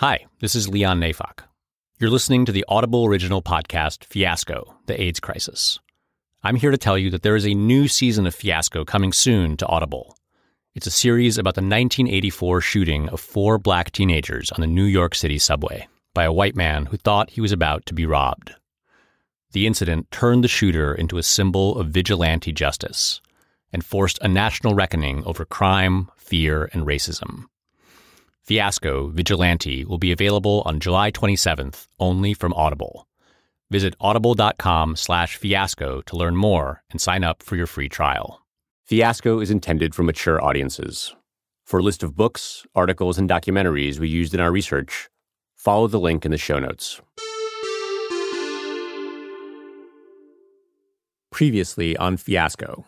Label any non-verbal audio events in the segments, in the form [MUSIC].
Hi, this is Leon Neyfakh. You're listening to the Audible original podcast, Fiasco The AIDS Crisis. I'm here to tell you that there is a new season of Fiasco coming soon to Audible. It's a series about the 1984 shooting of four black teenagers on the New York City subway by a white man who thought he was about to be robbed. The incident turned the shooter into a symbol of vigilante justice and forced a national reckoning over crime, fear, and racism. Fiasco Vigilante will be available on July 27th only from Audible. Visit audible.com slash fiasco to learn more and sign up for your free trial. Fiasco is intended for mature audiences. For a list of books, articles, and documentaries we used in our research, follow the link in the show notes. Previously on Fiasco.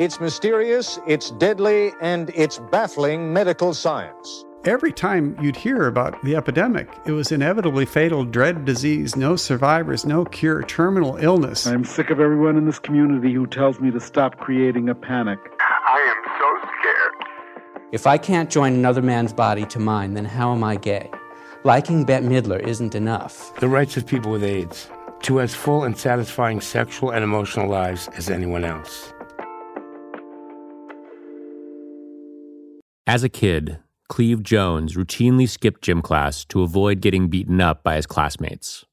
It's mysterious, it's deadly, and it's baffling medical science. Every time you'd hear about the epidemic, it was inevitably fatal, dread disease, no survivors, no cure, terminal illness. I'm sick of everyone in this community who tells me to stop creating a panic. I am so scared. If I can't join another man's body to mine, then how am I gay? Liking Bette Midler isn't enough. The rights of people with AIDS to as full and satisfying sexual and emotional lives as anyone else. As a kid, Cleve Jones routinely skipped gym class to avoid getting beaten up by his classmates.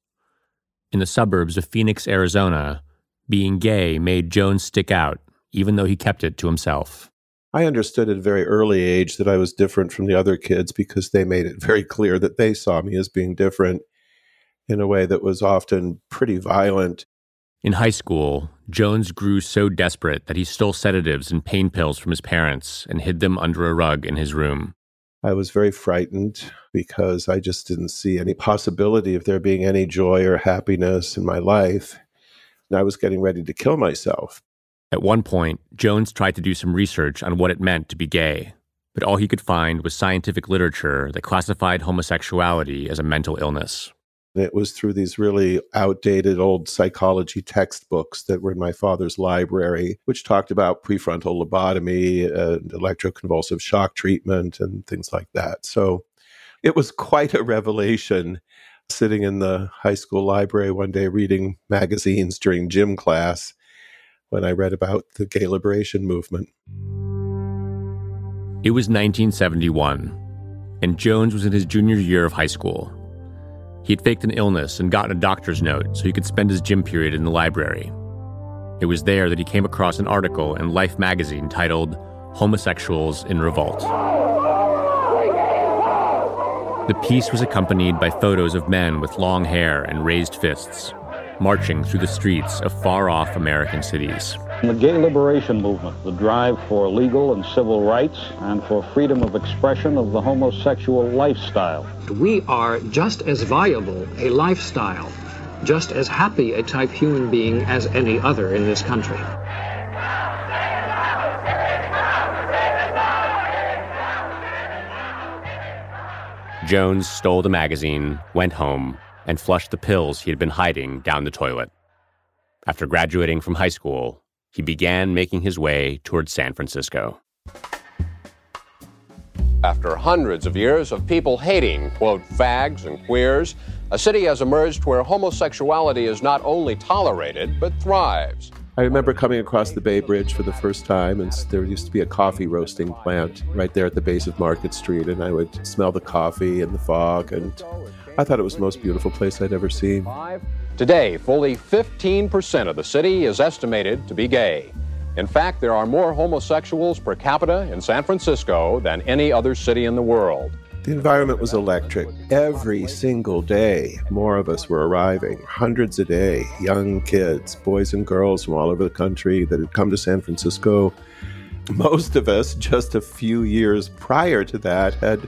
In the suburbs of Phoenix, Arizona, being gay made Jones stick out, even though he kept it to himself. I understood at a very early age that I was different from the other kids because they made it very clear that they saw me as being different in a way that was often pretty violent. In high school, Jones grew so desperate that he stole sedatives and pain pills from his parents and hid them under a rug in his room. I was very frightened because I just didn't see any possibility of there being any joy or happiness in my life. And I was getting ready to kill myself. At one point, Jones tried to do some research on what it meant to be gay, but all he could find was scientific literature that classified homosexuality as a mental illness. It was through these really outdated old psychology textbooks that were in my father's library, which talked about prefrontal lobotomy and electroconvulsive shock treatment and things like that. So it was quite a revelation sitting in the high school library one day reading magazines during gym class when I read about the gay liberation movement. It was 1971, and Jones was in his junior year of high school. He had faked an illness and gotten a doctor's note so he could spend his gym period in the library. It was there that he came across an article in Life magazine titled Homosexuals in Revolt. The piece was accompanied by photos of men with long hair and raised fists, marching through the streets of far off American cities. The gay liberation movement, the drive for legal and civil rights and for freedom of expression of the homosexual lifestyle. We are just as viable a lifestyle, just as happy a type human being as any other in this country. Jones stole the magazine, went home, and flushed the pills he had been hiding down the toilet. After graduating from high school, he began making his way towards San Francisco. After hundreds of years of people hating, quote, fags and queers, a city has emerged where homosexuality is not only tolerated, but thrives. I remember coming across the Bay Bridge for the first time, and there used to be a coffee roasting plant right there at the base of Market Street, and I would smell the coffee and the fog, and I thought it was the most beautiful place I'd ever seen. Today, fully 15% of the city is estimated to be gay. In fact, there are more homosexuals per capita in San Francisco than any other city in the world. The environment was electric. Every single day, more of us were arriving, hundreds a day, young kids, boys and girls from all over the country that had come to San Francisco. Most of us, just a few years prior to that, had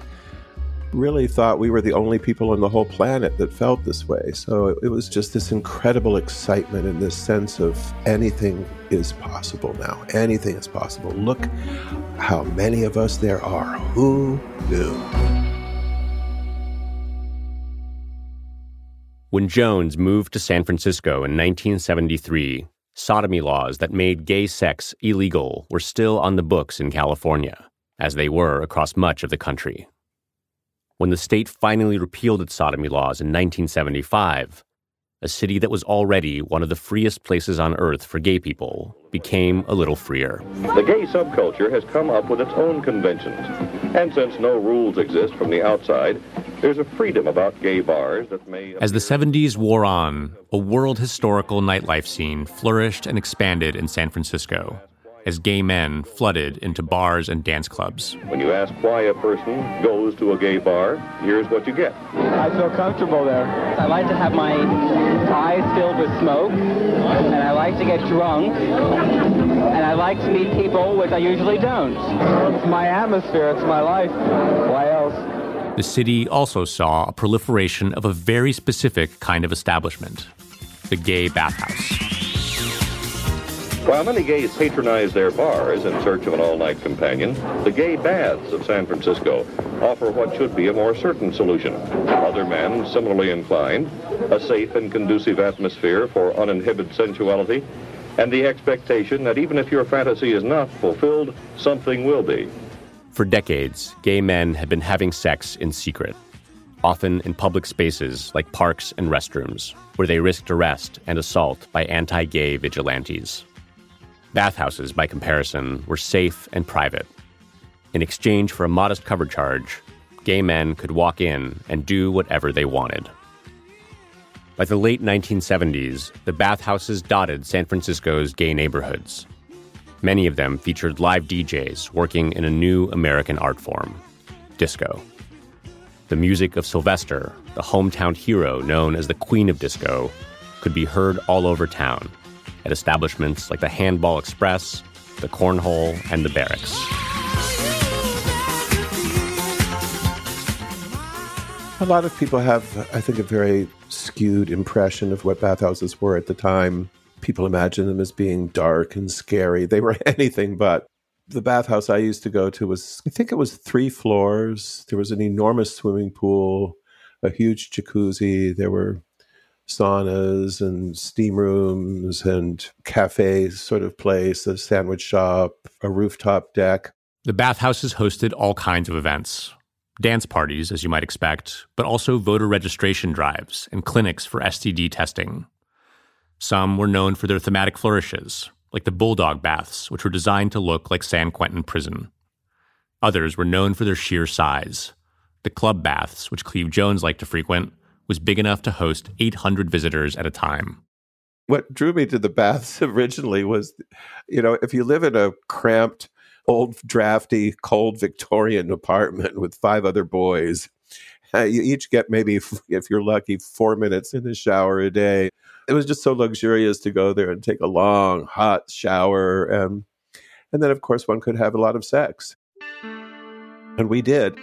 really thought we were the only people on the whole planet that felt this way. So it, was just this incredible excitement and this sense of anything is possible now. Anything is possible. Look how many of us there are. Who knew? When Jones moved to San Francisco in 1973, sodomy laws that made gay sex illegal were still on the books in California, as they were across much of the country. When the state finally repealed its sodomy laws in 1975, a city that was already one of the freest places on earth for gay people became a little freer. The gay subculture has come up with its own conventions. And since no rules exist from the outside, there's a freedom about gay bars that may. As the 70s wore on, a world historical nightlife scene flourished and expanded in San Francisco as gay men flooded into bars and dance clubs. When you ask why a person goes to a gay bar, here's what you get. I feel comfortable there. I like to have my eyes filled with smoke, and I like to get drunk, and I like to meet people, which I usually don't. It's my atmosphere, it's my life. Why else? The city also saw a proliferation of a very specific kind of establishment the gay bathhouse. While many gays patronize their bars in search of an all-night companion, the gay baths of San Francisco offer what should be a more certain solution. Other men similarly inclined, a safe and conducive atmosphere for uninhibited sensuality, and the expectation that even if your fantasy is not fulfilled, something will be. For decades, gay men have been having sex in secret, often in public spaces like parks and restrooms, where they risked arrest and assault by anti gay vigilantes. Bathhouses, by comparison, were safe and private. In exchange for a modest cover charge, gay men could walk in and do whatever they wanted. By the late 1970s, the bathhouses dotted San Francisco's gay neighborhoods. Many of them featured live DJs working in a new American art form disco. The music of Sylvester, the hometown hero known as the Queen of Disco, could be heard all over town at establishments like the Handball Express, the Cornhole, and the Barracks. A lot of people have, I think, a very skewed impression of what bathhouses were at the time. People imagine them as being dark and scary. They were [LAUGHS] anything but. The bathhouse I used to go to was, I think it was three floors. There was an enormous swimming pool, a huge jacuzzi. There were saunas and steam rooms and cafe sort of place, a sandwich shop, a rooftop deck. The bathhouses hosted all kinds of events dance parties, as you might expect, but also voter registration drives and clinics for STD testing. Some were known for their thematic flourishes, like the Bulldog baths, which were designed to look like San Quentin prison. Others were known for their sheer size. The club baths, which Cleve Jones liked to frequent, was big enough to host 800 visitors at a time. What drew me to the baths [LAUGHS] originally was, you know, if you live in a cramped, old, drafty, cold Victorian apartment with five other boys, uh, you each get maybe, [LAUGHS] if you're lucky, four minutes in the shower a day. It was just so luxurious to go there and take a long, hot shower. And, and then, of course, one could have a lot of sex. And we did.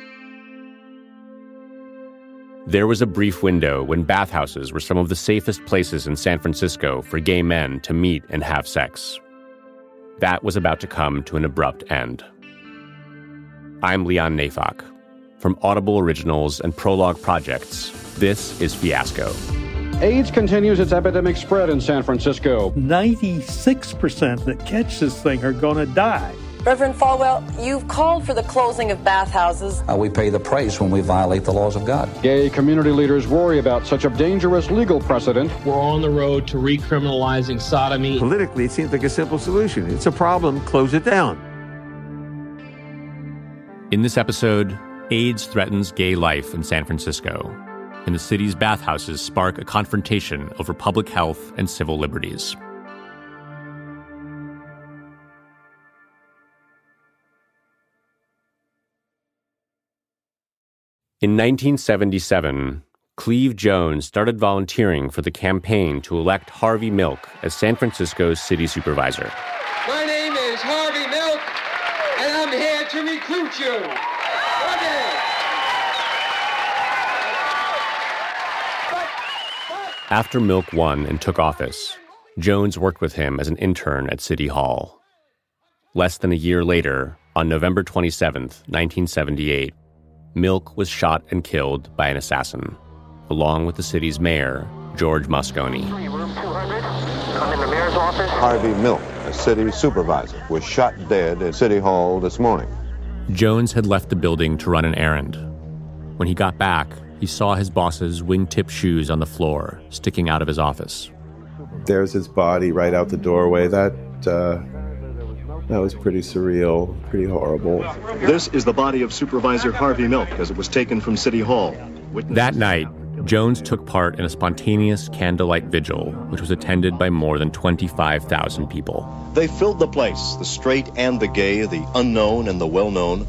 There was a brief window when bathhouses were some of the safest places in San Francisco for gay men to meet and have sex. That was about to come to an abrupt end. I'm Leon Neyfakh. From Audible Originals and Prologue Projects, this is Fiasco. AIDS continues its epidemic spread in San Francisco. 96% that catch this thing are going to die. Reverend Falwell, you've called for the closing of bathhouses. Uh, we pay the price when we violate the laws of God. Gay community leaders worry about such a dangerous legal precedent. We're on the road to recriminalizing sodomy. Politically, it seems like a simple solution. It's a problem, close it down. In this episode, AIDS threatens gay life in San Francisco, and the city's bathhouses spark a confrontation over public health and civil liberties. In 1977, Cleve Jones started volunteering for the campaign to elect Harvey Milk as San Francisco's city supervisor. My name is Harvey Milk, and I'm here to recruit you. After Milk won and took office, Jones worked with him as an intern at City Hall. Less than a year later, on November 27, 1978, Milk was shot and killed by an assassin, along with the city's mayor, George Moscone. Harvey Milk, a city supervisor, was shot dead at City Hall this morning. Jones had left the building to run an errand. When he got back, he saw his boss's wingtip shoes on the floor, sticking out of his office. There's his body right out the doorway. That uh, that was pretty surreal, pretty horrible. This is the body of Supervisor Harvey Milk as it was taken from City Hall. Witnesses that night, Jones took part in a spontaneous candlelight vigil, which was attended by more than 25,000 people. They filled the place the straight and the gay, the unknown and the well known.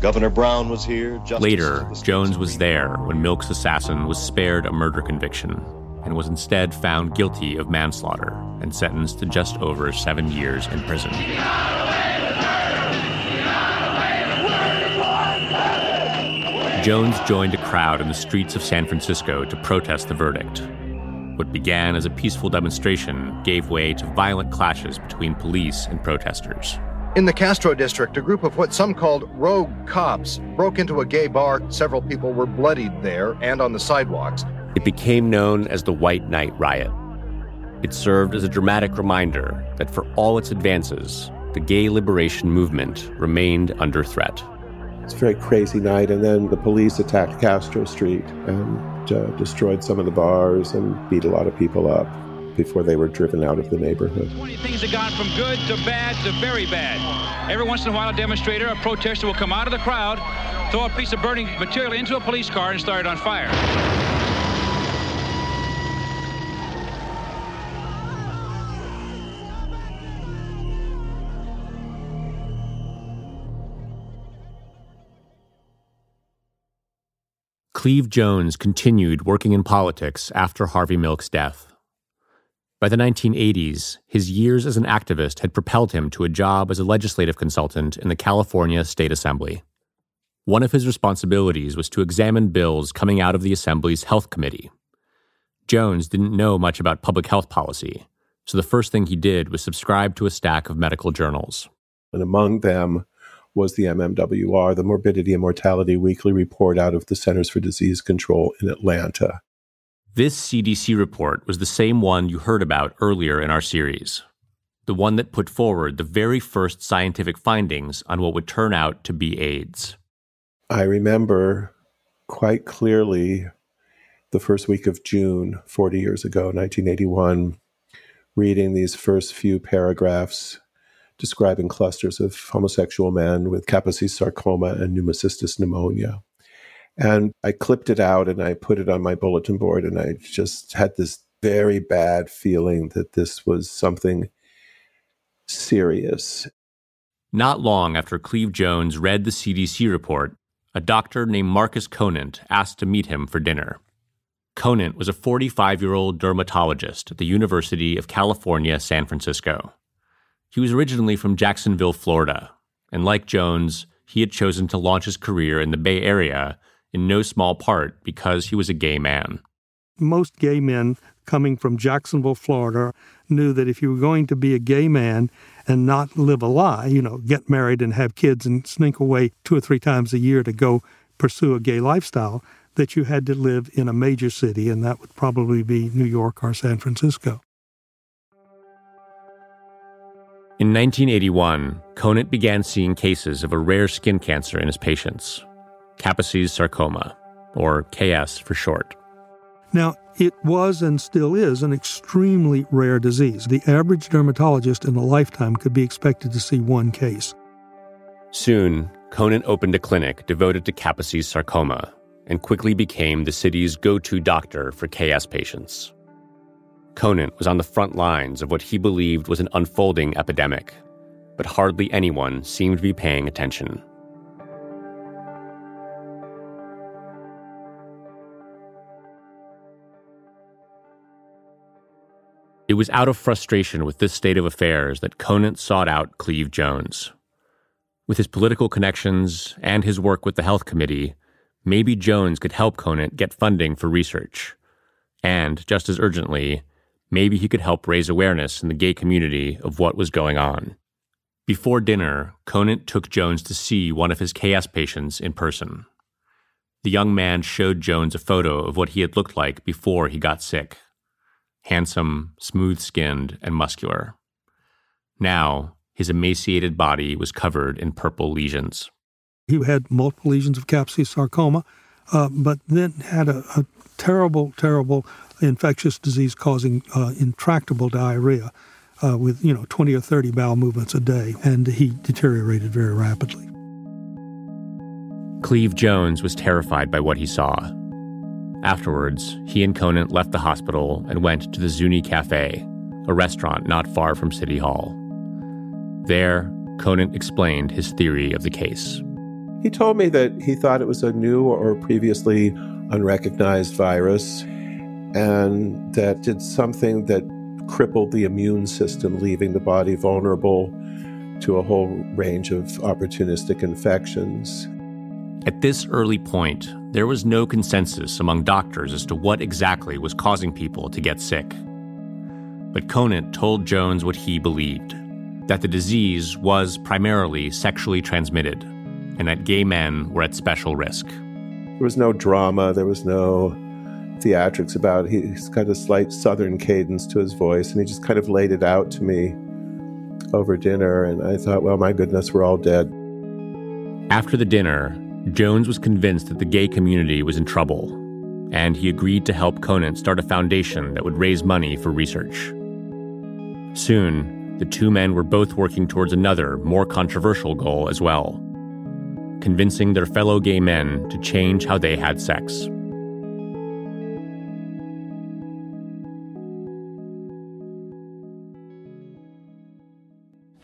Governor Brown was here. Later, Jones was there when Milk's assassin was spared a murder conviction and was instead found guilty of manslaughter and sentenced to just over seven years in prison. Jones joined a crowd in the streets of San Francisco to protest the verdict. What began as a peaceful demonstration gave way to violent clashes between police and protesters. In the Castro district, a group of what some called rogue cops broke into a gay bar. Several people were bloodied there and on the sidewalks. It became known as the White Night Riot. It served as a dramatic reminder that for all its advances, the gay liberation movement remained under threat. It's a very crazy night, and then the police attacked Castro Street and uh, destroyed some of the bars and beat a lot of people up before they were driven out of the neighborhood. 20 things have gone from good to bad to very bad. Every once in a while, a demonstrator, a protester will come out of the crowd, throw a piece of burning material into a police car, and start it on fire. Cleve Jones continued working in politics after Harvey Milk's death. By the 1980s, his years as an activist had propelled him to a job as a legislative consultant in the California State Assembly. One of his responsibilities was to examine bills coming out of the Assembly's Health Committee. Jones didn't know much about public health policy, so the first thing he did was subscribe to a stack of medical journals. And among them was the MMWR, the Morbidity and Mortality Weekly Report out of the Centers for Disease Control in Atlanta. This CDC report was the same one you heard about earlier in our series, the one that put forward the very first scientific findings on what would turn out to be AIDS. I remember quite clearly the first week of June, 40 years ago, 1981, reading these first few paragraphs describing clusters of homosexual men with Kaposi sarcoma and pneumocystis pneumonia. And I clipped it out and I put it on my bulletin board, and I just had this very bad feeling that this was something serious. Not long after Cleve Jones read the CDC report, a doctor named Marcus Conant asked to meet him for dinner. Conant was a 45 year old dermatologist at the University of California, San Francisco. He was originally from Jacksonville, Florida, and like Jones, he had chosen to launch his career in the Bay Area in no small part because he was a gay man. Most gay men coming from Jacksonville, Florida, knew that if you were going to be a gay man and not live a lie, you know, get married and have kids and sneak away two or three times a year to go pursue a gay lifestyle, that you had to live in a major city, and that would probably be New York or San Francisco. In 1981, Conant began seeing cases of a rare skin cancer in his patients, Kaposi's sarcoma, or KS for short. Now, it was and still is an extremely rare disease. The average dermatologist in a lifetime could be expected to see one case. Soon, Conant opened a clinic devoted to Kaposi's sarcoma and quickly became the city's go to doctor for KS patients. Conant was on the front lines of what he believed was an unfolding epidemic, but hardly anyone seemed to be paying attention. It was out of frustration with this state of affairs that Conant sought out Cleve Jones. With his political connections and his work with the health committee, maybe Jones could help Conant get funding for research. And, just as urgently, maybe he could help raise awareness in the gay community of what was going on. Before dinner, Conant took Jones to see one of his KS patients in person. The young man showed Jones a photo of what he had looked like before he got sick handsome, smooth skinned, and muscular. Now, his emaciated body was covered in purple lesions. He had multiple lesions of Kaposi sarcoma, uh, but then had a, a, terrible, terrible infectious disease causing uh, intractable diarrhea uh, with, you know, 20 or 30 bowel movements a day, and he deteriorated very rapidly. Cleve Jones was terrified by what he saw. Afterwards, he and Conant left the hospital and went to the Zuni Cafe, a restaurant not far from City Hall. There, Conant explained his theory of the case. He told me that he thought it was a new or previously unrecognized virus and that did something that crippled the immune system, leaving the body vulnerable to a whole range of opportunistic infections. At this early point, there was no consensus among doctors as to what exactly was causing people to get sick. But Conant told Jones what he believed that the disease was primarily sexually transmitted, and that gay men were at special risk. There was no drama, there was no theatrics about it. He's got a slight southern cadence to his voice, and he just kind of laid it out to me over dinner. And I thought, well, my goodness, we're all dead. After the dinner, Jones was convinced that the gay community was in trouble, and he agreed to help Conant start a foundation that would raise money for research. Soon, the two men were both working towards another, more controversial goal as well convincing their fellow gay men to change how they had sex.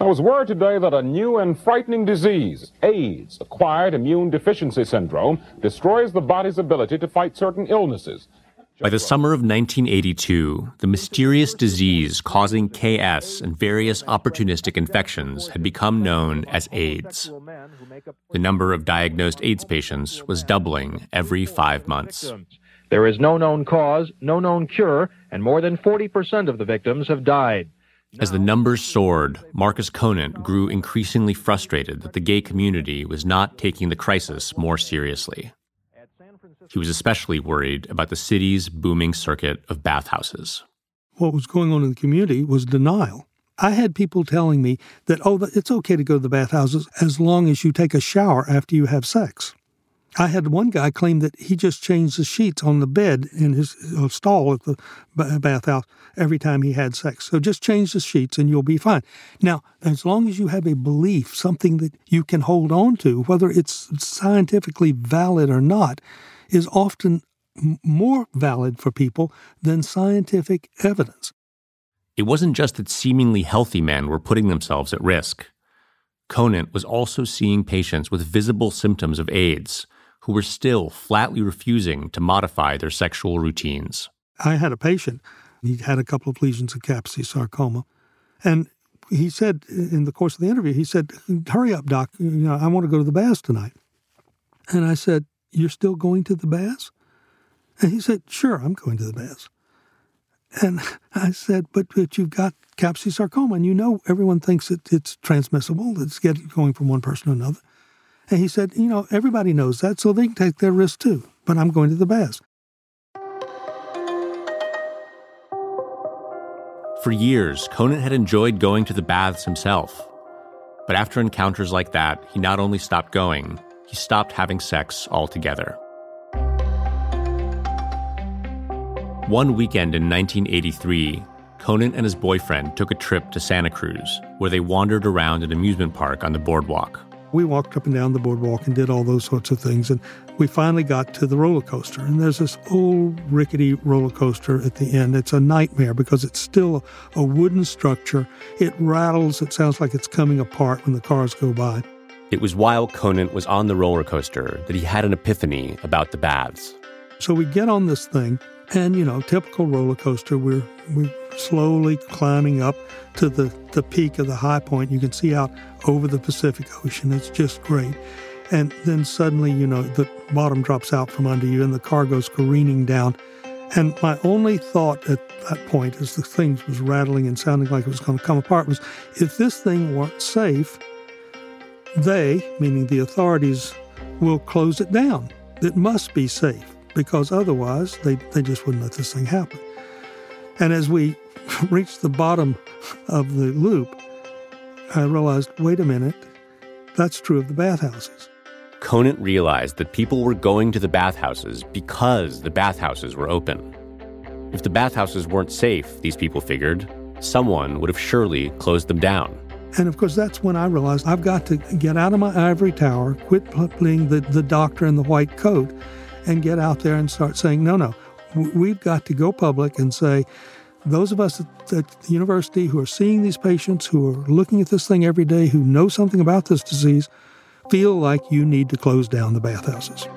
There was word today that a new and frightening disease, AIDS, acquired immune deficiency syndrome, destroys the body's ability to fight certain illnesses. By the summer of 1982, the mysterious disease causing KS and various opportunistic infections had become known as AIDS. The number of diagnosed AIDS patients was doubling every five months. There is no known cause, no known cure, and more than 40% of the victims have died. As the numbers soared, Marcus Conant grew increasingly frustrated that the gay community was not taking the crisis more seriously. He was especially worried about the city's booming circuit of bathhouses. What was going on in the community was denial. I had people telling me that, oh, it's okay to go to the bathhouses as long as you take a shower after you have sex. I had one guy claim that he just changed the sheets on the bed in his uh, stall at the bathhouse every time he had sex. So just change the sheets and you'll be fine. Now, as long as you have a belief, something that you can hold on to, whether it's scientifically valid or not, is often more valid for people than scientific evidence. It wasn't just that seemingly healthy men were putting themselves at risk. Conant was also seeing patients with visible symptoms of AIDS who were still flatly refusing to modify their sexual routines. I had a patient, he had a couple of lesions of Kaposi sarcoma, and he said in the course of the interview, he said, Hurry up, doc, you know, I want to go to the baths tonight. And I said, you're still going to the baths? And he said, Sure, I'm going to the baths. And [LAUGHS] I said, But, but you've got Kaposi sarcoma, and you know everyone thinks it, it's transmissible, it's getting, going from one person to another. And he said, You know, everybody knows that, so they can take their risk too, but I'm going to the baths. For years, Conant had enjoyed going to the baths himself. But after encounters like that, he not only stopped going, he stopped having sex altogether. One weekend in 1983, Conant and his boyfriend took a trip to Santa Cruz, where they wandered around an amusement park on the boardwalk. We walked up and down the boardwalk and did all those sorts of things. And we finally got to the roller coaster. And there's this old rickety roller coaster at the end. It's a nightmare because it's still a wooden structure. It rattles, it sounds like it's coming apart when the cars go by. It was while Conant was on the roller coaster that he had an epiphany about the baths. So we get on this thing, and you know, typical roller coaster, we're we're slowly climbing up to the, the peak of the high point. You can see out over the Pacific Ocean. It's just great. And then suddenly, you know, the bottom drops out from under you and the car goes careening down. And my only thought at that point, as the thing was rattling and sounding like it was going to come apart, was if this thing weren't safe, they, meaning the authorities, will close it down. It must be safe because otherwise they, they just wouldn't let this thing happen. And as we [LAUGHS] reached the bottom of the loop, I realized wait a minute, that's true of the bathhouses. Conant realized that people were going to the bathhouses because the bathhouses were open. If the bathhouses weren't safe, these people figured, someone would have surely closed them down. And of course, that's when I realized I've got to get out of my ivory tower, quit playing the, the doctor in the white coat, and get out there and start saying, no, no, we've got to go public and say, those of us at, at the university who are seeing these patients, who are looking at this thing every day, who know something about this disease, feel like you need to close down the bathhouses.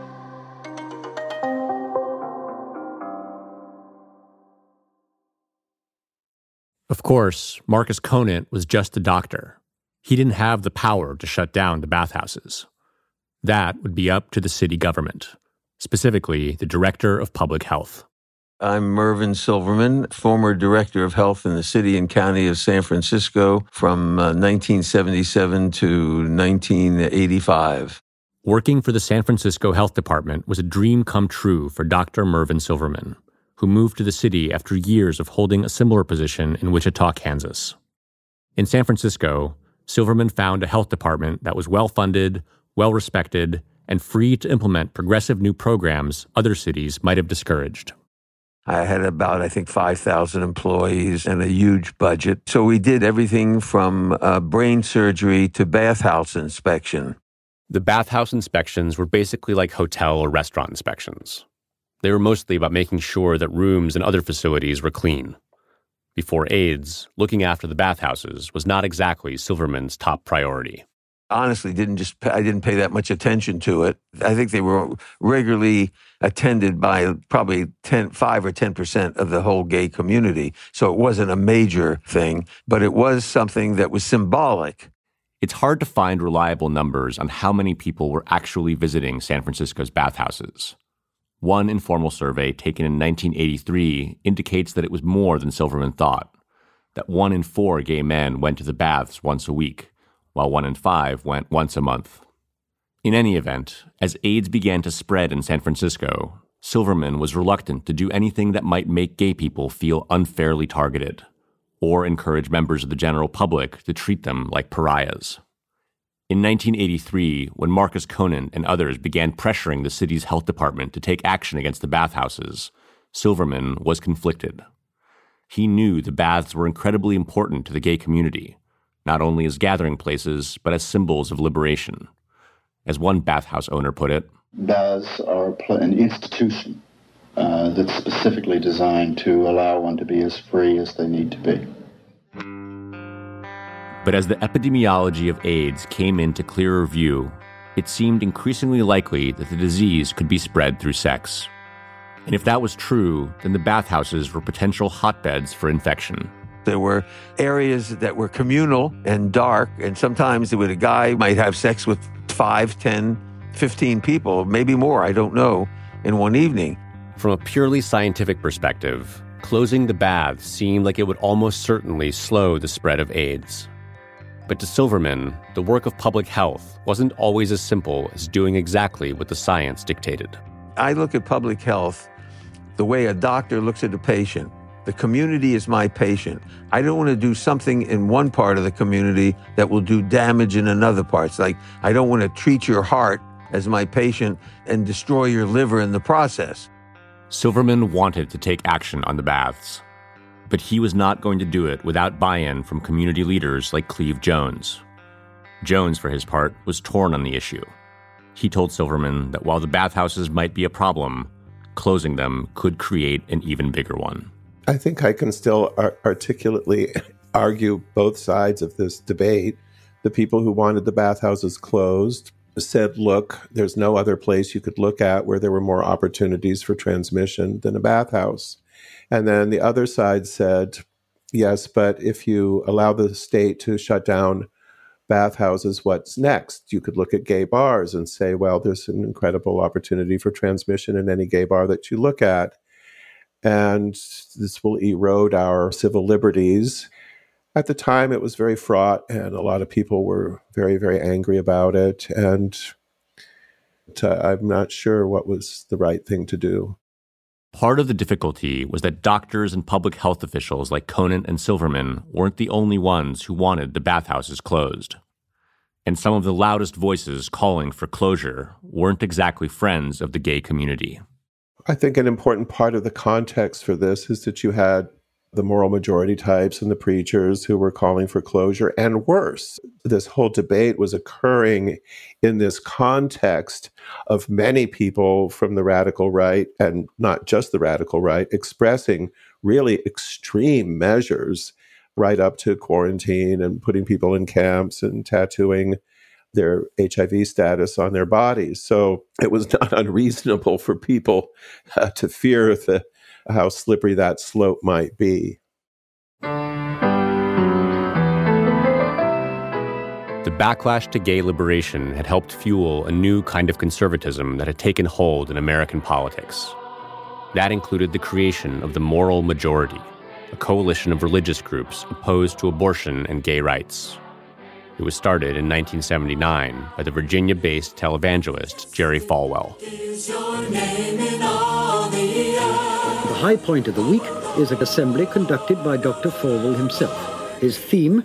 Of course, Marcus Conant was just a doctor. He didn't have the power to shut down the bathhouses. That would be up to the city government, specifically the director of public health. I'm Mervyn Silverman, former director of health in the city and county of San Francisco from uh, 1977 to 1985. Working for the San Francisco Health Department was a dream come true for Dr. Mervyn Silverman who moved to the city after years of holding a similar position in Wichita, Kansas. In San Francisco, Silverman found a health department that was well funded, well respected, and free to implement progressive new programs other cities might have discouraged. I had about, I think, 5,000 employees and a huge budget. So we did everything from uh, brain surgery to bathhouse inspection. The bathhouse inspections were basically like hotel or restaurant inspections. They were mostly about making sure that rooms and other facilities were clean. Before AIDS, looking after the bathhouses was not exactly Silverman's top priority. Honestly, didn't just I didn't pay that much attention to it. I think they were regularly attended by probably 10, 5 or 10% of the whole gay community. So it wasn't a major thing, but it was something that was symbolic. It's hard to find reliable numbers on how many people were actually visiting San Francisco's bathhouses. One informal survey taken in 1983 indicates that it was more than Silverman thought, that one in four gay men went to the baths once a week, while one in five went once a month. In any event, as AIDS began to spread in San Francisco, Silverman was reluctant to do anything that might make gay people feel unfairly targeted, or encourage members of the general public to treat them like pariahs. In 1983, when Marcus Conant and others began pressuring the city's health department to take action against the bathhouses, Silverman was conflicted. He knew the baths were incredibly important to the gay community, not only as gathering places, but as symbols of liberation. As one bathhouse owner put it, baths are an institution uh, that's specifically designed to allow one to be as free as they need to be. But as the epidemiology of AIDS came into clearer view, it seemed increasingly likely that the disease could be spread through sex. And if that was true, then the bathhouses were potential hotbeds for infection. There were areas that were communal and dark, and sometimes would, a guy might have sex with 5, 10, 15 people, maybe more, I don't know, in one evening. From a purely scientific perspective, closing the baths seemed like it would almost certainly slow the spread of AIDS. But to Silverman, the work of public health wasn't always as simple as doing exactly what the science dictated. I look at public health the way a doctor looks at a patient. The community is my patient. I don't want to do something in one part of the community that will do damage in another part. It's like I don't want to treat your heart as my patient and destroy your liver in the process. Silverman wanted to take action on the baths but he was not going to do it without buy in from community leaders like Cleve Jones. Jones, for his part, was torn on the issue. He told Silverman that while the bathhouses might be a problem, closing them could create an even bigger one. I think I can still ar- articulately [LAUGHS] argue both sides of this debate. The people who wanted the bathhouses closed said, look, there's no other place you could look at where there were more opportunities for transmission than a bathhouse. And then the other side said, yes, but if you allow the state to shut down bathhouses, what's next? You could look at gay bars and say, well, there's an incredible opportunity for transmission in any gay bar that you look at. And this will erode our civil liberties. At the time, it was very fraught, and a lot of people were very, very angry about it. And I'm not sure what was the right thing to do. Part of the difficulty was that doctors and public health officials like Conant and Silverman weren't the only ones who wanted the bathhouses closed. and some of the loudest voices calling for closure weren't exactly friends of the gay community. I think an important part of the context for this is that you had the moral majority types and the preachers who were calling for closure. And worse, this whole debate was occurring in this context of many people from the radical right, and not just the radical right, expressing really extreme measures right up to quarantine and putting people in camps and tattooing their HIV status on their bodies. So it was [LAUGHS] not unreasonable for people uh, to fear the how slippery that slope might be. The backlash to gay liberation had helped fuel a new kind of conservatism that had taken hold in American politics. That included the creation of the Moral Majority, a coalition of religious groups opposed to abortion and gay rights. It was started in 1979 by the Virginia based televangelist Jerry Falwell. The high point of the week is an assembly conducted by Dr. Falwell himself. His theme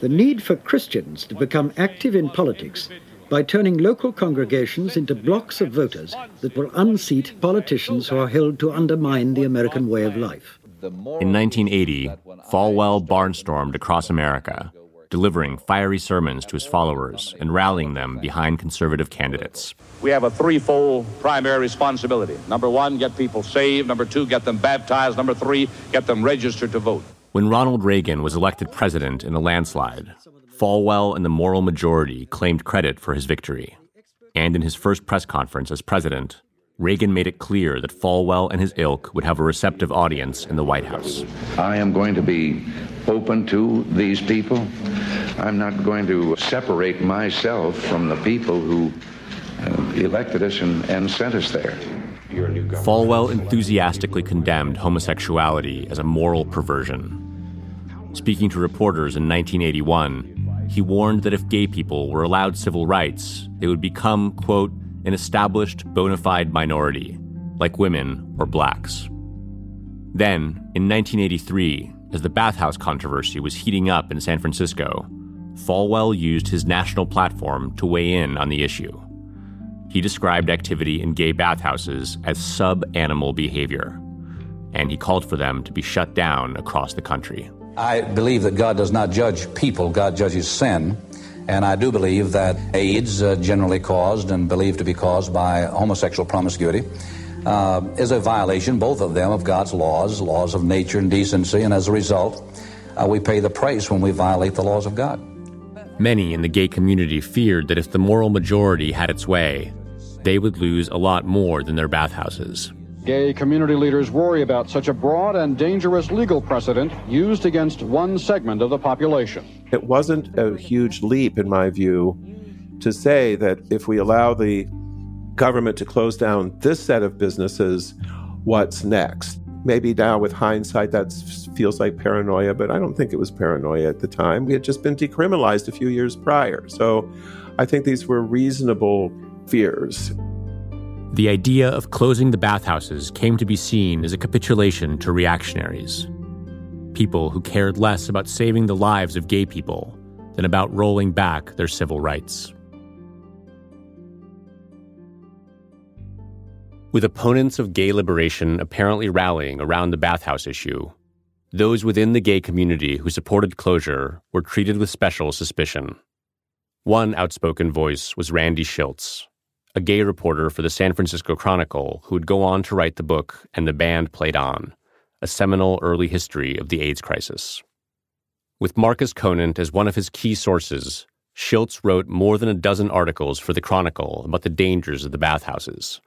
the need for Christians to become active in politics by turning local congregations into blocks of voters that will unseat politicians who are held to undermine the American way of life. In 1980, Falwell barnstormed across America, delivering fiery sermons to his followers and rallying them behind conservative candidates. We have a threefold primary responsibility. Number one, get people saved. Number two, get them baptized. Number three, get them registered to vote. When Ronald Reagan was elected president in a landslide, Falwell and the moral majority claimed credit for his victory. And in his first press conference as president, Reagan made it clear that Falwell and his ilk would have a receptive audience in the White House. I am going to be open to these people. I'm not going to separate myself from the people who uh, elected us and, and sent us there. Falwell enthusiastically condemned homosexuality as a moral perversion. Speaking to reporters in 1981, he warned that if gay people were allowed civil rights, they would become, quote, an established bona fide minority, like women or blacks. Then, in 1983, as the bathhouse controversy was heating up in San Francisco, Falwell used his national platform to weigh in on the issue. He described activity in gay bathhouses as sub animal behavior, and he called for them to be shut down across the country. I believe that God does not judge people, God judges sin. And I do believe that AIDS, uh, generally caused and believed to be caused by homosexual promiscuity, uh, is a violation, both of them, of God's laws, laws of nature and decency, and as a result, uh, we pay the price when we violate the laws of God. Many in the gay community feared that if the moral majority had its way, they would lose a lot more than their bathhouses. Gay community leaders worry about such a broad and dangerous legal precedent used against one segment of the population. It wasn't a huge leap, in my view, to say that if we allow the government to close down this set of businesses, what's next? Maybe now with hindsight, that feels like paranoia, but I don't think it was paranoia at the time. We had just been decriminalized a few years prior. So I think these were reasonable fears. The idea of closing the bathhouses came to be seen as a capitulation to reactionaries. People who cared less about saving the lives of gay people than about rolling back their civil rights. With opponents of gay liberation apparently rallying around the bathhouse issue, those within the gay community who supported closure were treated with special suspicion. One outspoken voice was Randy Shilts, a gay reporter for the San Francisco Chronicle who would go on to write the book And the Band Played On, a seminal early history of the AIDS crisis. With Marcus Conant as one of his key sources, Shilts wrote more than a dozen articles for the Chronicle about the dangers of the bathhouses,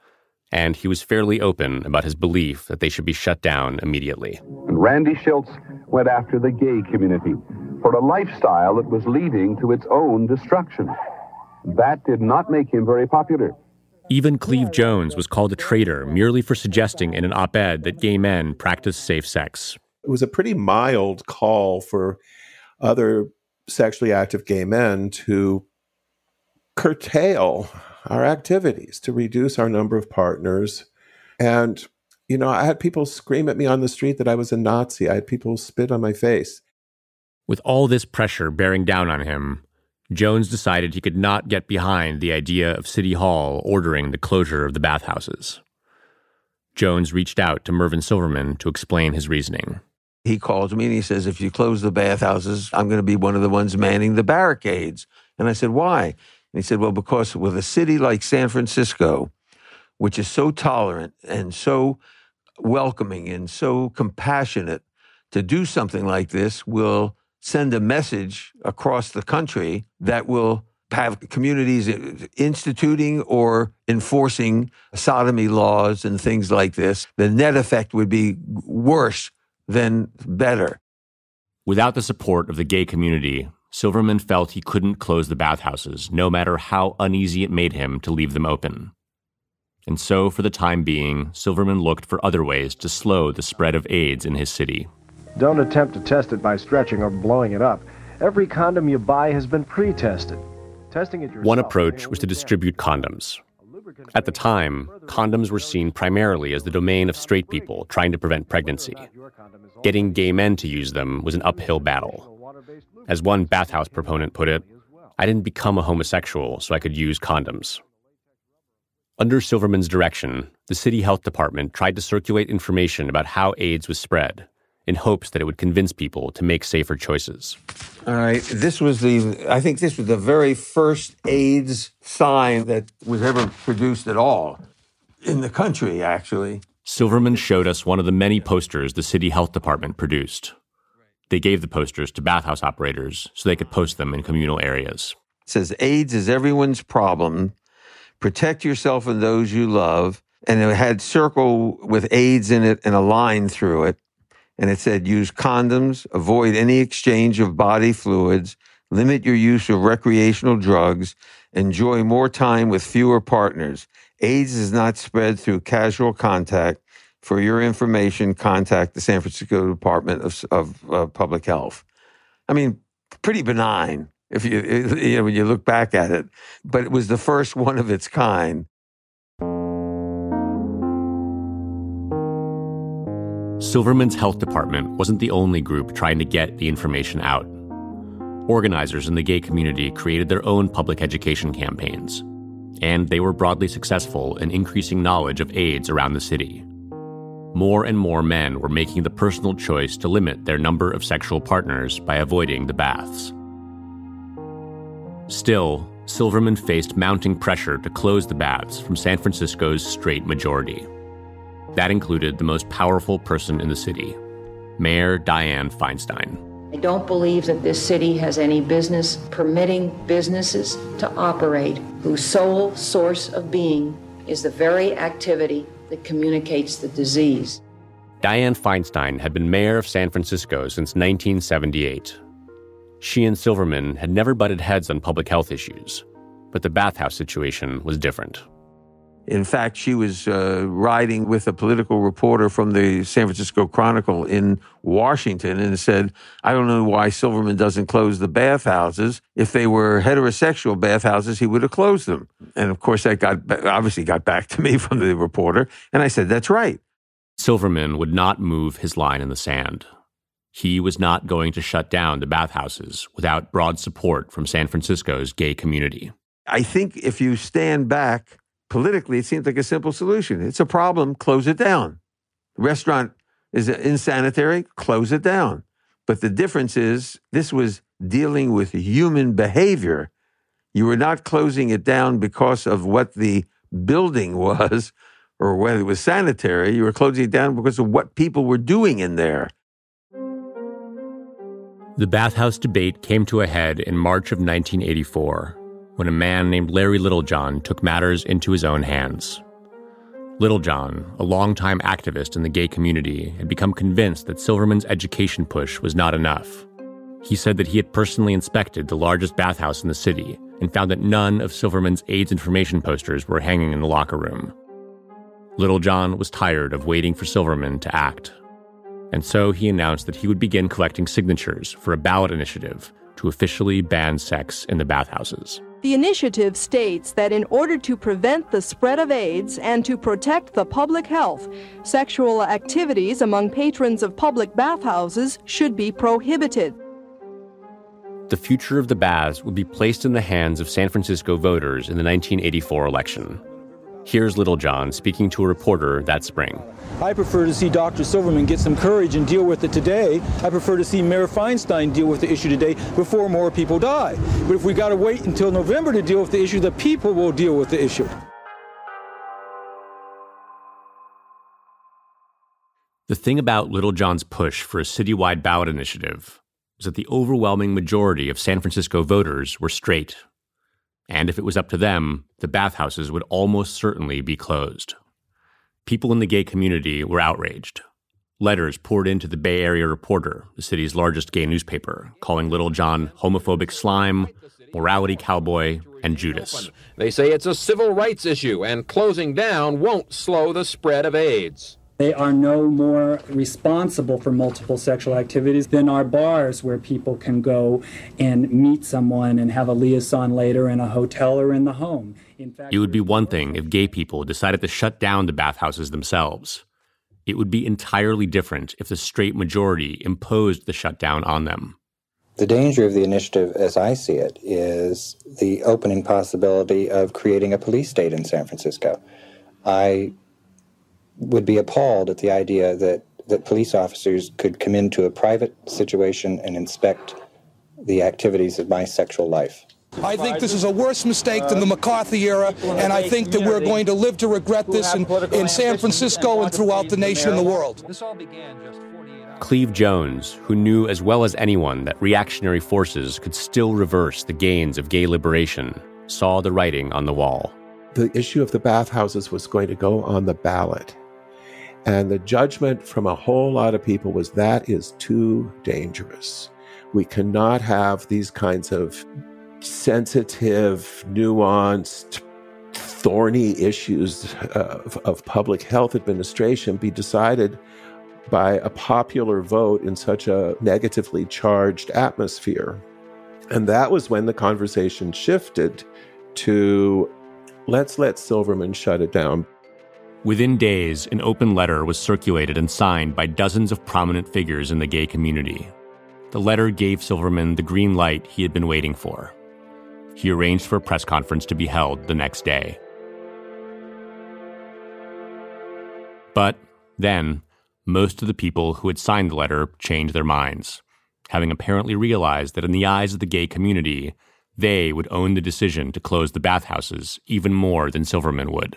and he was fairly open about his belief that they should be shut down immediately. Randy Shilts went after the gay community for a lifestyle that was leading to its own destruction. That did not make him very popular. Even Cleve Jones was called a traitor merely for suggesting in an op ed that gay men practice safe sex. It was a pretty mild call for other sexually active gay men to curtail our activities, to reduce our number of partners. And, you know, I had people scream at me on the street that I was a Nazi. I had people spit on my face. With all this pressure bearing down on him, Jones decided he could not get behind the idea of City Hall ordering the closure of the bathhouses. Jones reached out to Mervyn Silverman to explain his reasoning. He calls me and he says, If you close the bathhouses, I'm going to be one of the ones manning the barricades. And I said, Why? And he said, Well, because with a city like San Francisco, which is so tolerant and so welcoming and so compassionate, to do something like this will send a message across the country that will have communities instituting or enforcing sodomy laws and things like this. The net effect would be worse than better. Without the support of the gay community, Silverman felt he couldn't close the bathhouses, no matter how uneasy it made him to leave them open. And so, for the time being, Silverman looked for other ways to slow the spread of AIDS in his city. Don't attempt to test it by stretching or blowing it up. Every condom you buy has been pre tested. Testing it yourself. One approach was to distribute condoms. At the time, condoms were seen primarily as the domain of straight people trying to prevent pregnancy. Getting gay men to use them was an uphill battle. As one bathhouse proponent put it, I didn't become a homosexual so I could use condoms. Under Silverman's direction, the city health department tried to circulate information about how AIDS was spread in hopes that it would convince people to make safer choices. All right, this was the, I think this was the very first AIDS sign that was ever produced at all in the country, actually. Silverman showed us one of the many posters the city health department produced. They gave the posters to bathhouse operators so they could post them in communal areas. It says AIDS is everyone's problem protect yourself and those you love. And it had circle with AIDS in it and a line through it. And it said use condoms, avoid any exchange of body fluids, limit your use of recreational drugs, enjoy more time with fewer partners. AIDS is not spread through casual contact. For your information, contact the San Francisco Department of, of uh, Public Health. I mean, pretty benign if you, [LAUGHS] you know, when you look back at it. But it was the first one of its kind. Silverman's health department wasn't the only group trying to get the information out. Organizers in the gay community created their own public education campaigns, and they were broadly successful in increasing knowledge of AIDS around the city. More and more men were making the personal choice to limit their number of sexual partners by avoiding the baths. Still, Silverman faced mounting pressure to close the baths from San Francisco's straight majority. That included the most powerful person in the city, Mayor Dianne Feinstein. I don't believe that this city has any business permitting businesses to operate whose sole source of being is the very activity that communicates the disease. Dianne Feinstein had been mayor of San Francisco since 1978 she and Silverman had never butted heads on public health issues, but the bathhouse situation was different. In fact, she was uh, riding with a political reporter from the San Francisco Chronicle in Washington and said, I don't know why Silverman doesn't close the bathhouses. If they were heterosexual bathhouses, he would have closed them. And of course, that got obviously got back to me [LAUGHS] from the reporter. And I said, That's right. Silverman would not move his line in the sand. He was not going to shut down the bathhouses without broad support from San Francisco's gay community. I think if you stand back politically, it seems like a simple solution. It's a problem, close it down. The restaurant is insanitary, close it down. But the difference is this was dealing with human behavior. You were not closing it down because of what the building [LAUGHS] was or whether it was sanitary. You were closing it down because of what people were doing in there. The bathhouse debate came to a head in March of 1984 when a man named Larry Littlejohn took matters into his own hands. Littlejohn, a longtime activist in the gay community, had become convinced that Silverman's education push was not enough. He said that he had personally inspected the largest bathhouse in the city and found that none of Silverman's AIDS information posters were hanging in the locker room. Littlejohn was tired of waiting for Silverman to act and so he announced that he would begin collecting signatures for a ballot initiative to officially ban sex in the bathhouses. The initiative states that in order to prevent the spread of AIDS and to protect the public health, sexual activities among patrons of public bathhouses should be prohibited. the future of the baths would be placed in the hands of San Francisco voters in the 1984 election. Here's Littlejohn speaking to a reporter that spring. I prefer to see Dr. Silverman get some courage and deal with it today. I prefer to see Mayor Feinstein deal with the issue today before more people die. But if we got to wait until November to deal with the issue, the people will deal with the issue. The thing about Littlejohn's push for a citywide ballot initiative was that the overwhelming majority of San Francisco voters were straight and if it was up to them, the bathhouses would almost certainly be closed. People in the gay community were outraged. Letters poured into the Bay Area Reporter, the city's largest gay newspaper, calling Littlejohn homophobic slime, morality cowboy, and Judas. They say it's a civil rights issue, and closing down won't slow the spread of AIDS. They are no more responsible for multiple sexual activities than our bars where people can go and meet someone and have a liaison later in a hotel or in the home. In fact, it would be one thing if gay people decided to shut down the bathhouses themselves. It would be entirely different if the straight majority imposed the shutdown on them. The danger of the initiative, as I see it, is the opening possibility of creating a police state in San Francisco. I would be appalled at the idea that, that police officers could come into a private situation and inspect the activities of my sexual life. I think this is a worse mistake than the McCarthy era, and I think that we're going to live to regret this in, in San Francisco and throughout the nation and the world. Cleve Jones, who knew as well as anyone that reactionary forces could still reverse the gains of gay liberation, saw the writing on the wall. The issue of the bathhouses was going to go on the ballot. And the judgment from a whole lot of people was that is too dangerous. We cannot have these kinds of sensitive, nuanced, thorny issues of, of, public health administration be decided by a popular vote in such a negatively charged atmosphere. And that was when the conversation shifted to let's let Silverman shut it down. Within days, an open letter was circulated and signed by dozens of prominent figures in the gay community. The letter gave Silverman the green light he had been waiting for. He arranged for a press conference to be held the next day. But then, most of the people who had signed the letter changed their minds, having apparently realized that in the eyes of the gay community, they would own the decision to close the bathhouses even more than Silverman would.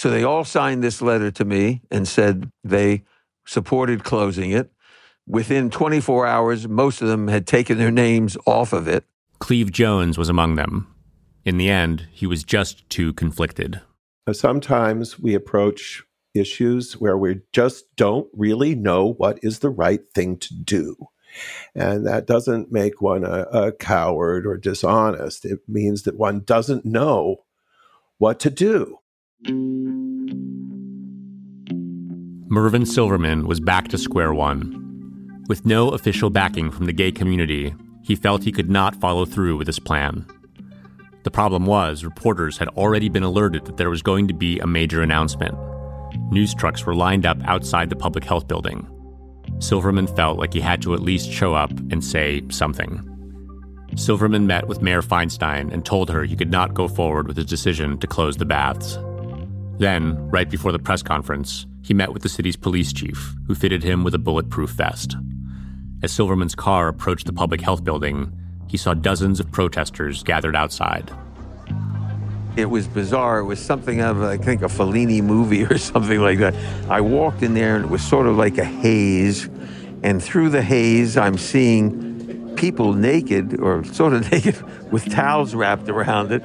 So they all signed this letter to me and said they supported closing it. Within 24 hours, most of them had taken their names off of it. Cleve Jones was among them. In the end, he was just too conflicted. Sometimes we approach issues where we just don't really know what is the right thing to do. And that doesn't make one a, a, coward or dishonest. It means that one doesn't know what to do. Mervyn Silverman was back to square one. With no official backing from the gay community, he felt he could not follow through with his plan. The problem was, reporters had already been alerted that there was going to be a major announcement. News trucks were lined up outside the public health building. Silverman felt like he had to at least show up and say something. Silverman met with Mayor Feinstein and told her he could not go forward with his decision to close the baths. Then, right before the press conference, he met with the city's police chief, who fitted him with a bulletproof vest. As Silverman's car approached the public health building, he saw dozens of protesters gathered outside. It was bizarre. It was something of, I think, a Fellini movie [LAUGHS] or something like that. I walked in there and it was sort of like a haze. And through the haze, I'm seeing people naked or sort of [LAUGHS] naked with towels wrapped around it.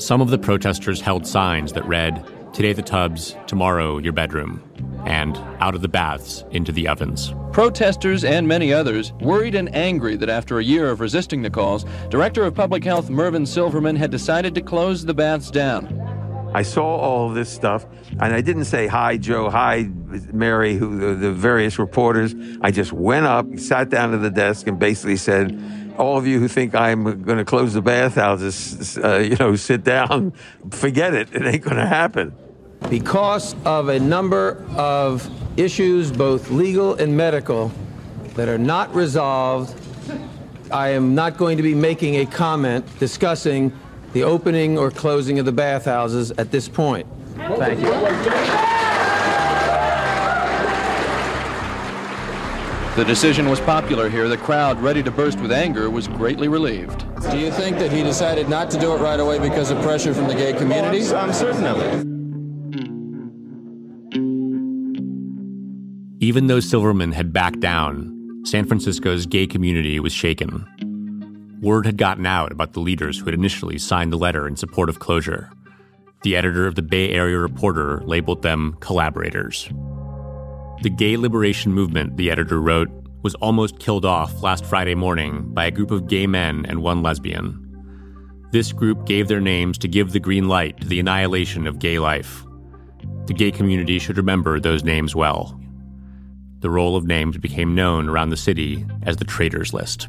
Some of the protesters held signs that read, Today the tubs, tomorrow your bedroom, and out of the baths into the ovens. Protesters and many others worried and angry that after a year of resisting the calls, Director of Public Health Mervyn Silverman had decided to close the baths down. I saw all this stuff, and I didn't say hi, Joe, hi, Mary, who the, the various reporters. I just went up, sat down at the desk, and basically said, all of you who think I'm going to close the bathhouses, uh, you know, sit down. Forget it. It ain't going to happen because of a number of issues, both legal and medical, that are not resolved, I am not going to be making a comment discussing the opening or closing of the bathhouses at this point. Thank you. The decision was popular here. The crowd, ready to burst with anger, was greatly relieved. Do you think that he decided not to do it right away because of pressure from the gay community? Oh, I'm, I'm certain of it. Even though Silverman had backed down, San Francisco's gay community was shaken. Word had gotten out about the leaders who had initially signed the letter in support of closure. The editor of the Bay Area Reporter labeled them collaborators. The gay liberation movement, the editor wrote, was almost killed off last Friday morning by a group of gay men and one lesbian. This group gave their names to give the green light to the annihilation of gay life. The gay community should remember those names well. The roll of names became known around the city as the Traitors List.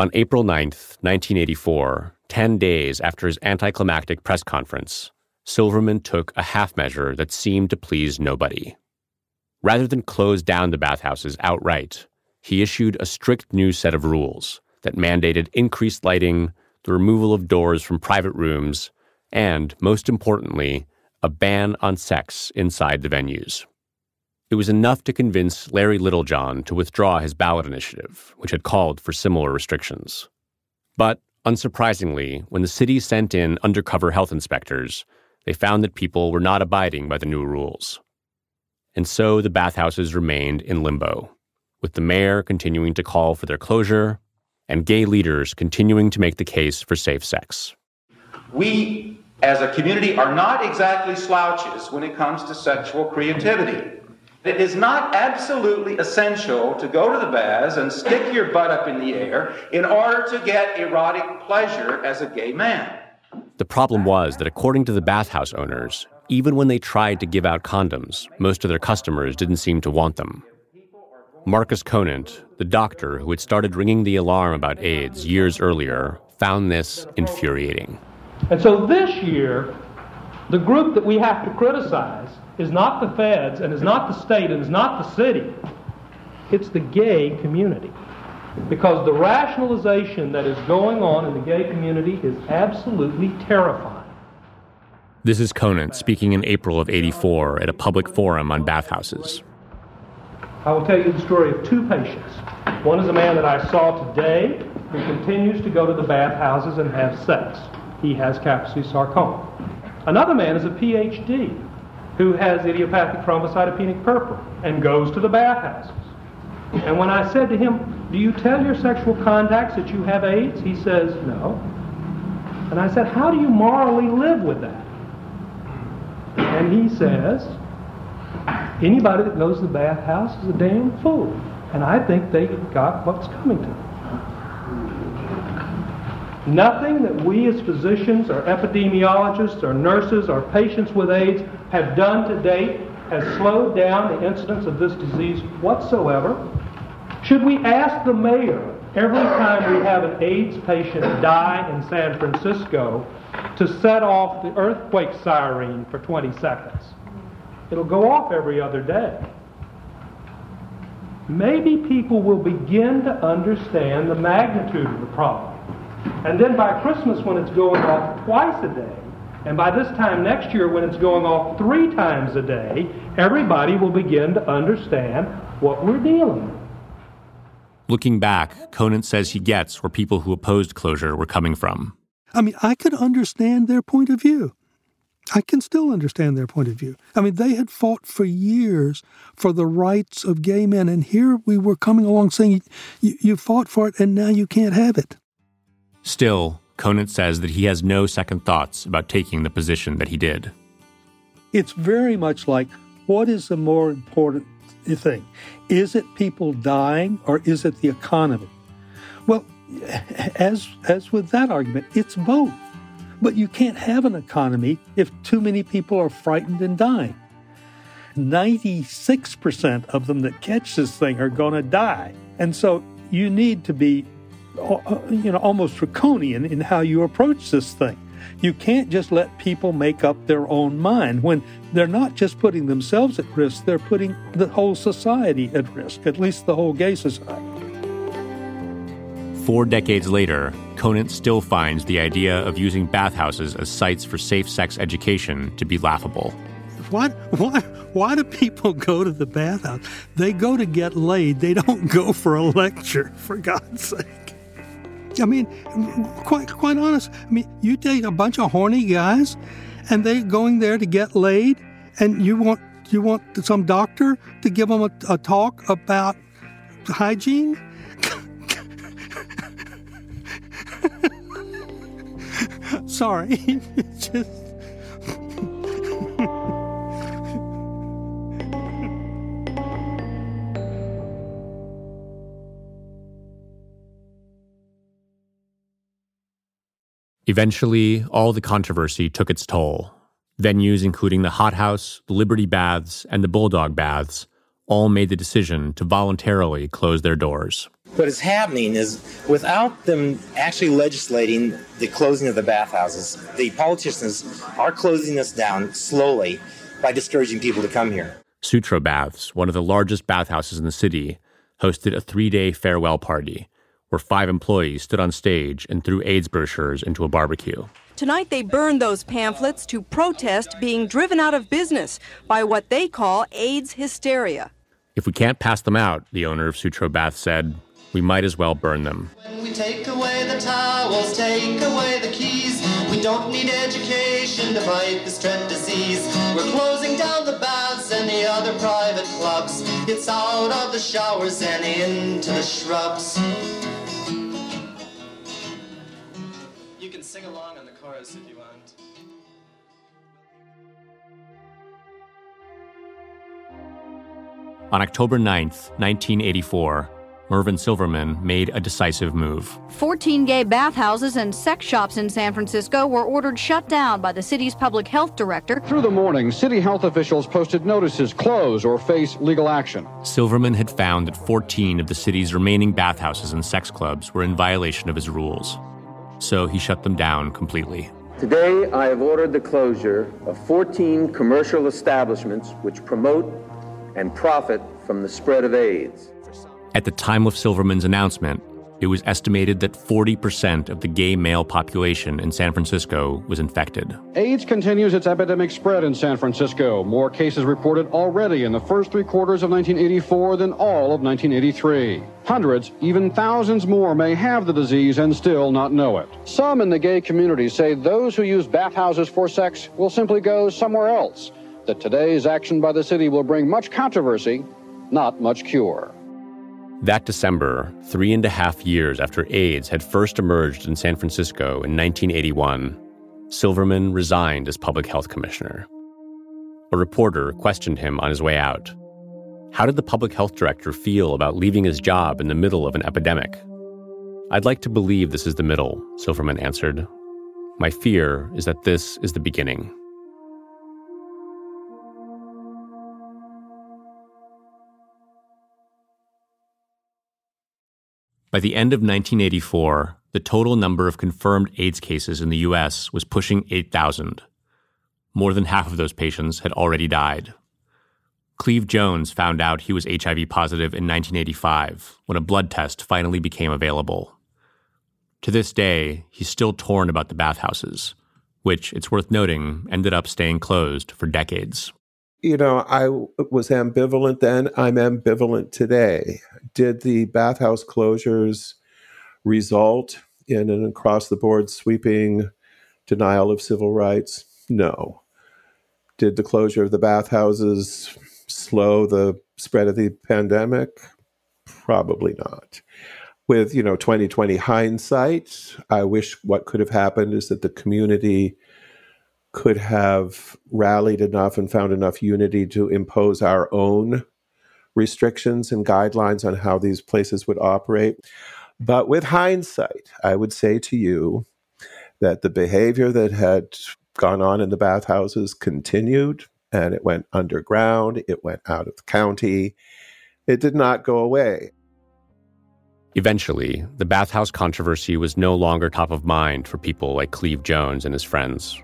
On April 9th, 1984, 10 days after his anticlimactic press conference, Silverman took a half measure that seemed to please nobody. Rather than close down the bathhouses outright, he issued a strict new set of rules that mandated increased lighting, the removal of doors from private rooms, and, most importantly, a ban on sex inside the venues. It was enough to convince Larry Littlejohn to withdraw his ballot initiative, which had called for similar restrictions. But unsurprisingly, when the city sent in undercover health inspectors, they found that people were not abiding by the new rules. And so the bathhouses remained in limbo, with the mayor continuing to call for their closure and gay leaders continuing to make the case for safe sex. We, as a community, are not exactly slouches when it comes to sexual creativity. It is not absolutely essential to go to the baths and stick your butt up in the air in order to get erotic pleasure as a gay man. The problem was that, according to the bathhouse owners, even when they tried to give out condoms, most of their customers didn't seem to want them. Marcus Conant, the doctor who had started ringing the alarm about AIDS years earlier, found this infuriating. And so this year, the group that we have to criticize is not the feds and is not the state and is not the city. It's the gay community. Because the rationalization that is going on in the gay community is absolutely terrifying. This is Conant speaking in April of 84 at a public forum on bathhouses. I will tell you the story of two patients. One is a man that I saw today who continues to go to the bathhouses and have sex. He has Kaposi sarcoma. Another man is a PhD who has idiopathic thrombocytopenic purpura and goes to the bathhouses. And when I said to him, Do you tell your sexual contacts that you have AIDS? He says, No. And I said, How do you morally live with that? And he says, Anybody that goes to the bathhouse is a damn fool. And I think they got what's coming to them. Nothing that we as physicians or epidemiologists or nurses or patients with AIDS have done to date has slowed down the incidence of this disease whatsoever. Should we ask the mayor every time we have an AIDS patient die in San Francisco to set off the earthquake siren for 20 seconds? It'll go off every other day. Maybe people will begin to understand the magnitude of the problem. And then by Christmas, when it's going off twice a day, and by this time next year, when it's going off three times a day, everybody will begin to understand what we're dealing with. Looking back, Conant says he gets where people who opposed closure were coming from. I mean, I could understand their point of view. I can still understand their point of view. I mean, they had fought for years for the rights of gay men, and here we were coming along saying, you, you fought for it, and now you can't have it. Still, Conant says that he has no second thoughts about taking the position that he did. It's very much like what is the more important thing? Is it people dying or is it the economy? Well, [LAUGHS] as, as with that argument, it's both. But you can't have an economy if too many people are frightened and dying. 96% of them that catch this thing are going to die. And so you need to be uh, you know almost draconian in how you approach this thing. You can't just let people make up their own mind when they're not just putting themselves at risk, they're putting the whole society at risk, at least the whole gay society. Four decades later, Conant still finds the idea of using bathhouses as sites for safe sex education to be laughable. Why, why, why do people go to the bathhouse? They go to get laid. They don't go for a lecture, for God's sake. I mean, quite, quite honest. I mean, you take a bunch of horny guys, and they going there to get laid, and you want you want some doctor to give them a, a talk about hygiene. Sorry, [LAUGHS] just. Eventually, all the controversy took its toll. Venues including the Hot House, Liberty Baths, and the Bulldog Baths all made the decision to voluntarily close their doors. What is happening is without them actually legislating the closing of the bathhouses, the politicians are closing us down slowly by discouraging people to come here. Sutro Baths, one of the largest bathhouses in the city, hosted a three day farewell party where five employees stood on stage and threw AIDS brochures into a barbecue. Tonight, they burned those pamphlets to protest being driven out of business by what they call AIDS hysteria. If we can't pass them out, the owner of Sutro Bath said, we might as well burn them. When we take away the towels, take away the keys. We don't need education to fight this dread disease. We're closing down the baths and the other private clubs. It's out of the showers and into the shrubs. You can sing along on the chorus if you want. On October 9th, 1984, Mervyn Silverman made a decisive move. 14 gay bathhouses and sex shops in San Francisco were ordered shut down by the city's public health director. Through the morning, city health officials posted notices close or face legal action. Silverman had found that 14 of the city's remaining bathhouses and sex clubs were in violation of his rules. So he shut them down completely. Today, I have ordered the closure of 14 commercial establishments which promote and profit from the spread of AIDS. At the time of Silverman's announcement, it was estimated that 40% of the gay male population in San Francisco was infected. AIDS continues its epidemic spread in San Francisco. More cases reported already in the first three quarters of 1984 than all of 1983. Hundreds, even thousands more may have the disease and still not know it. Some in the gay community say those who use bathhouses for sex will simply go somewhere else. That today's action by the city will bring much controversy, not much cure. That December, three and a half years after AIDS had first emerged in San Francisco in 1981, Silverman resigned as public health commissioner. A reporter questioned him on his way out. How did the public health director feel about leaving his job in the middle of an epidemic? I'd like to believe this is the middle, Silverman answered. My fear is that this is the beginning. By the end of 1984, the total number of confirmed AIDS cases in the U.S. was pushing 8,000. More than half of those patients had already died. Cleve Jones found out he was HIV positive in 1985 when a blood test finally became available. To this day, he's still torn about the bathhouses, which, it's worth noting, ended up staying closed for decades. You know, I was ambivalent then. I'm ambivalent today. Did the bathhouse closures result in an across the board sweeping denial of civil rights? No. Did the closure of the bathhouses slow the spread of the pandemic? Probably not. With, you know, 2020 hindsight, I wish what could have happened is that the community could have rallied enough and found enough unity to impose our own restrictions and guidelines on how these places would operate. But with hindsight, I would say to you that the behavior that had gone on in the bathhouses continued and it went underground, it went out of the county, it did not go away. Eventually, the bathhouse controversy was no longer top of mind for people like Cleve Jones and his friends.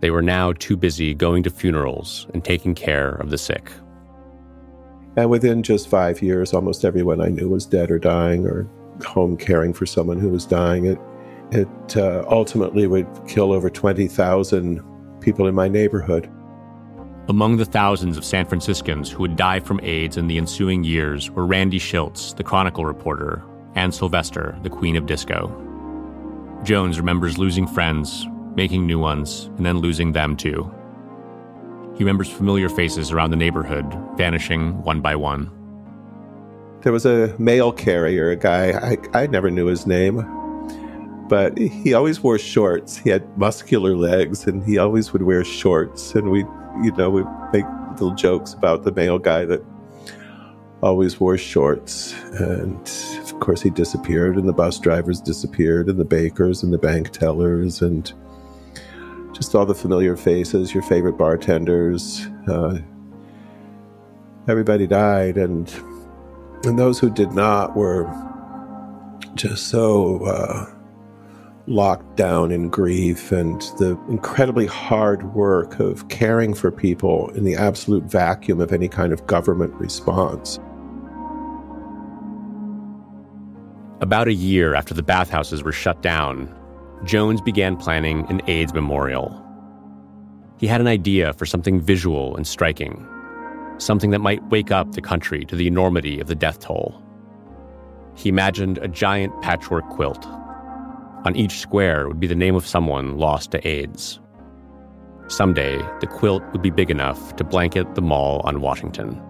They were now too busy going to funerals and taking care of the sick. And within just five years, almost everyone I knew was dead or dying or home caring for someone who was dying. It, it uh, ultimately would kill over 20,000 people in my neighborhood. Among the thousands of San Franciscans who would die from AIDS in the ensuing years were Randy Shilts, the Chronicle reporter, and Sylvester, the Queen of Disco. Jones remembers losing friends, making new ones, and then losing them too. He remembers familiar faces around the neighborhood vanishing one by one. There was a mail carrier, a guy, I, I never knew his name, but he always wore shorts. He had muscular legs and he always would wear shorts. And we, you know, we make little jokes about the mail guy that always wore shorts. And of course, he disappeared, and the bus drivers disappeared, and the bakers and the bank tellers, and just all the familiar faces, your favorite bartenders. Uh, everybody died, and and those who did not were just so uh, locked down in grief and the incredibly hard work of caring for people in the absolute vacuum of any kind of government response. About a year after the bathhouses were shut down, Jones began planning an AIDS memorial. He had an idea for something visual and striking, something that might wake up the country to the enormity of the death toll. He imagined a giant patchwork quilt. On each square would be the name of someone lost to AIDS. Someday, the quilt would be big enough to blanket the mall on Washington.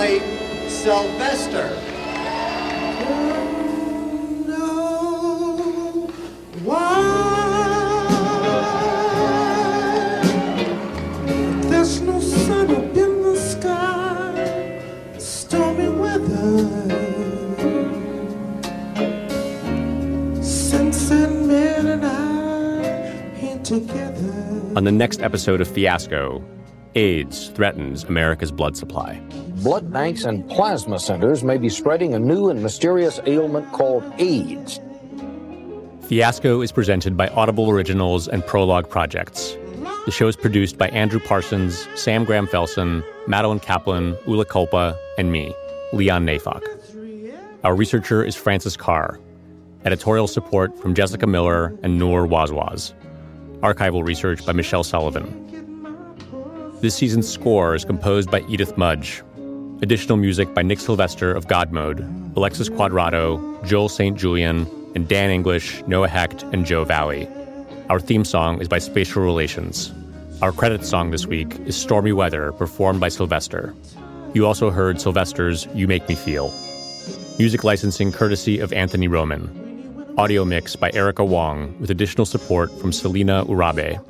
Ain't together. On the next episode of Fiasco, AIDS threatens America's blood supply. Blood banks and plasma centers may be spreading a new and mysterious ailment called AIDS. Fiasco is presented by Audible Originals and Prologue Projects. The show is produced by Andrew Parsons, Sam Graham Felsen, Madeline Kaplan, Ula Culpa, and me, Leon Neyfakh. Our researcher is Francis Carr. Editorial support from Jessica Miller and Noor Wazwaz. Archival research by Michelle Sullivan. This season's score is composed by Edith Mudge. Additional music by Nick Sylvester of God Mode, Alexis Cuadrado, Joel St. Julien, and Dan English, Noah Hecht, and Joe Valley. Our theme song is by Spatial Relations. Our credits song this week is Stormy Weather, performed by Sylvester. You also heard Sylvester's You Make Me Feel. Music licensing courtesy of Anthony Roman. Audio mix by Erica Wong, with additional support from Selena Urabe.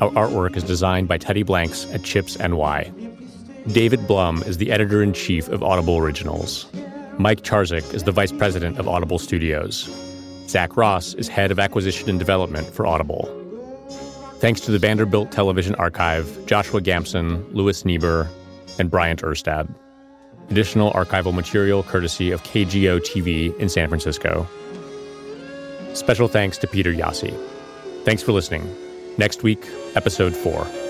Our artwork is designed by Teddy Blanks at Chips NY. David Blum is the editor in chief of Audible Originals. Mike Charzik is the vice president of Audible Studios. Zach Ross is head of acquisition and development for Audible. Thanks to the Vanderbilt Television Archive, Joshua Gamson, Louis Niebuhr, and Bryant Erstad. Additional archival material courtesy of KGO TV in San Francisco. Special thanks to Peter Yasi. Thanks for listening. Next week, episode 4.